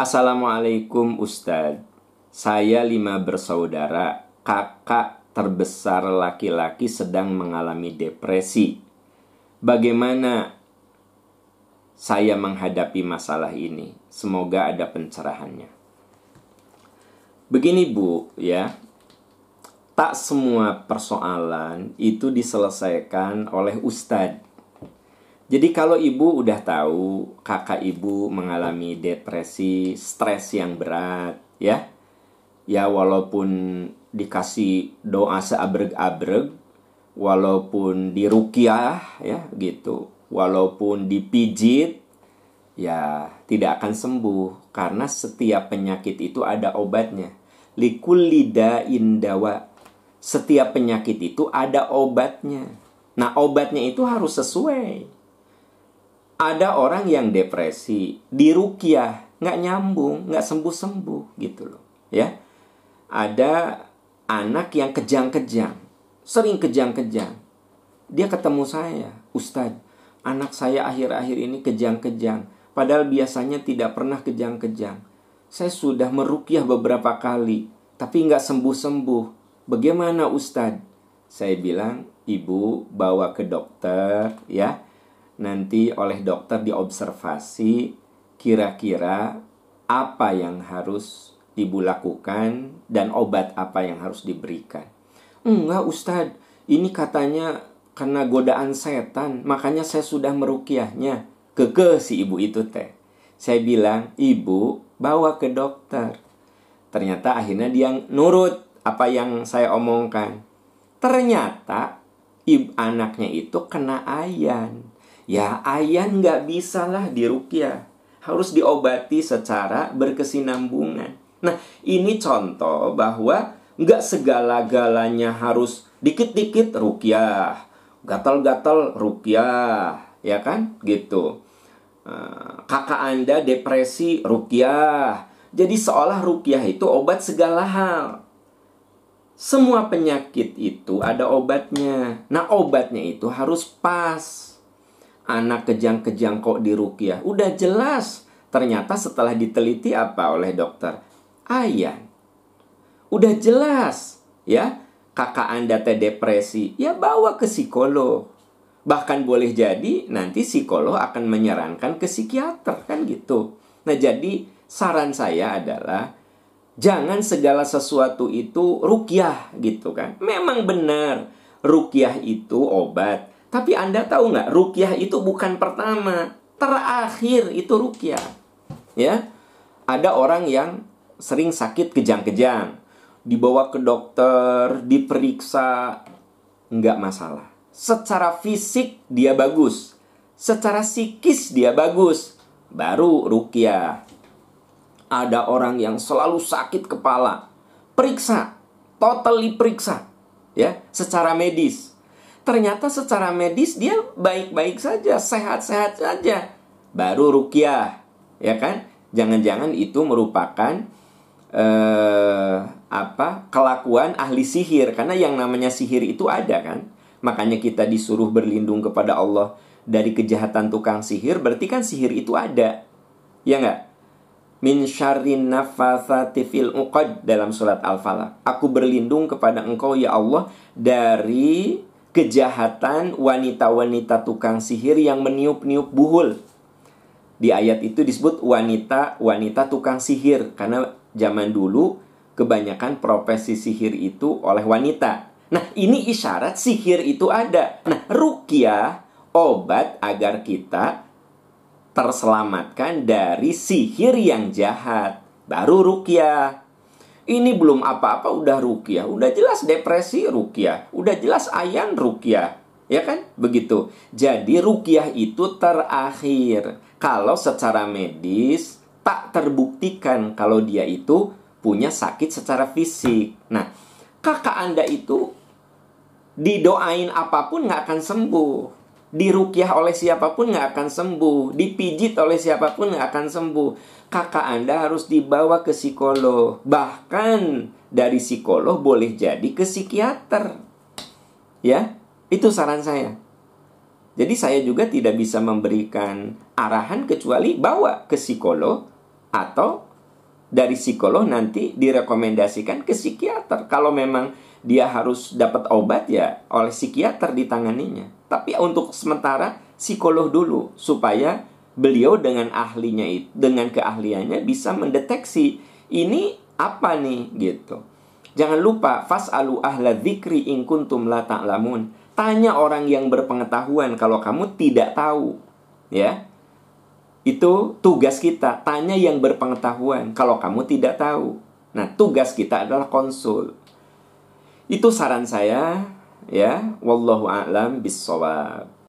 Assalamualaikum Ustadz. Saya lima bersaudara. Kakak terbesar laki-laki sedang mengalami depresi. Bagaimana saya menghadapi masalah ini? Semoga ada pencerahannya. Begini Bu ya. Tak semua persoalan itu diselesaikan oleh Ustadz jadi kalau ibu udah tahu kakak ibu mengalami depresi, stres yang berat, ya, ya walaupun dikasih doa seabreg-abreg, walaupun dirukiah, ya gitu, walaupun dipijit, ya tidak akan sembuh karena setiap penyakit itu ada obatnya. Likulida indawa. Setiap penyakit itu ada obatnya. Nah, obatnya itu harus sesuai ada orang yang depresi di rukiah nggak nyambung nggak sembuh sembuh gitu loh ya. Ada anak yang kejang-kejang sering kejang-kejang. Dia ketemu saya Ustadz anak saya akhir-akhir ini kejang-kejang padahal biasanya tidak pernah kejang-kejang. Saya sudah merukiah beberapa kali tapi nggak sembuh-sembuh. Bagaimana Ustadz? Saya bilang ibu bawa ke dokter ya nanti oleh dokter diobservasi kira-kira apa yang harus ibu lakukan dan obat apa yang harus diberikan. Enggak Ustadz, ini katanya karena godaan setan, makanya saya sudah merukiahnya. Keke si ibu itu teh. Saya bilang, ibu bawa ke dokter. Ternyata akhirnya dia nurut apa yang saya omongkan. Ternyata ibu anaknya itu kena ayan. Ya ayan nggak bisa lah dirukyah. Harus diobati secara berkesinambungan. Nah ini contoh bahwa nggak segala-galanya harus dikit-dikit rukyah. Gatal-gatal rukyah. Ya kan? Gitu. Eh, kakak Anda depresi rukyah. Jadi seolah rukyah itu obat segala hal. Semua penyakit itu ada obatnya. Nah, obatnya itu harus pas anak kejang-kejang kok di rukiah. Udah jelas. Ternyata setelah diteliti apa oleh dokter? Ayan. Udah jelas, ya. Kakak Anda teh depresi, ya bawa ke psikolog. Bahkan boleh jadi nanti psikolog akan menyarankan ke psikiater kan gitu. Nah, jadi saran saya adalah jangan segala sesuatu itu rukyah gitu kan. Memang benar rukyah itu obat tapi Anda tahu nggak, rukyah itu bukan pertama, terakhir itu rukyah. Ya, ada orang yang sering sakit kejang-kejang, dibawa ke dokter, diperiksa, nggak masalah. Secara fisik dia bagus, secara psikis dia bagus, baru rukyah. Ada orang yang selalu sakit kepala, periksa, totally periksa, ya, secara medis ternyata secara medis dia baik-baik saja, sehat-sehat saja. Baru rukyah, ya kan? Jangan-jangan itu merupakan eh, apa kelakuan ahli sihir karena yang namanya sihir itu ada kan? Makanya kita disuruh berlindung kepada Allah dari kejahatan tukang sihir, berarti kan sihir itu ada. Ya enggak? Min syarrin nafathati fil uqad dalam surat Al-Falaq. Aku berlindung kepada Engkau ya Allah dari kejahatan wanita-wanita tukang sihir yang meniup-niup buhul. Di ayat itu disebut wanita-wanita tukang sihir karena zaman dulu kebanyakan profesi sihir itu oleh wanita. Nah, ini isyarat sihir itu ada. Nah, rukyah obat agar kita terselamatkan dari sihir yang jahat. Baru rukyah. Ini belum apa-apa udah rukiah. Udah jelas depresi rukiah. Udah jelas ayan rukiah. Ya kan? Begitu. Jadi rukiah itu terakhir. Kalau secara medis tak terbuktikan kalau dia itu punya sakit secara fisik. Nah, kakak Anda itu didoain apa pun nggak akan sembuh dirukyah oleh siapa pun nggak akan sembuh, dipijit oleh siapa pun nggak akan sembuh. Kakak Anda harus dibawa ke psikolog, bahkan dari psikolog boleh jadi ke psikiater. Ya, itu saran saya. Jadi saya juga tidak bisa memberikan arahan kecuali bawa ke psikolog atau dari psikolog nanti direkomendasikan ke psikiater. Kalau memang dia harus dapat obat ya oleh psikiater ditanganinya. Tapi untuk sementara psikolog dulu supaya beliau dengan ahlinya itu dengan keahliannya bisa mendeteksi ini apa nih gitu. Jangan lupa fasalu ahla dzikri in kuntum la ta'lamun. Tanya orang yang berpengetahuan kalau kamu tidak tahu. Ya. Itu tugas kita, tanya yang berpengetahuan kalau kamu tidak tahu. Nah, tugas kita adalah konsul. Itu saran saya ya, wallahu a'lam bissawab.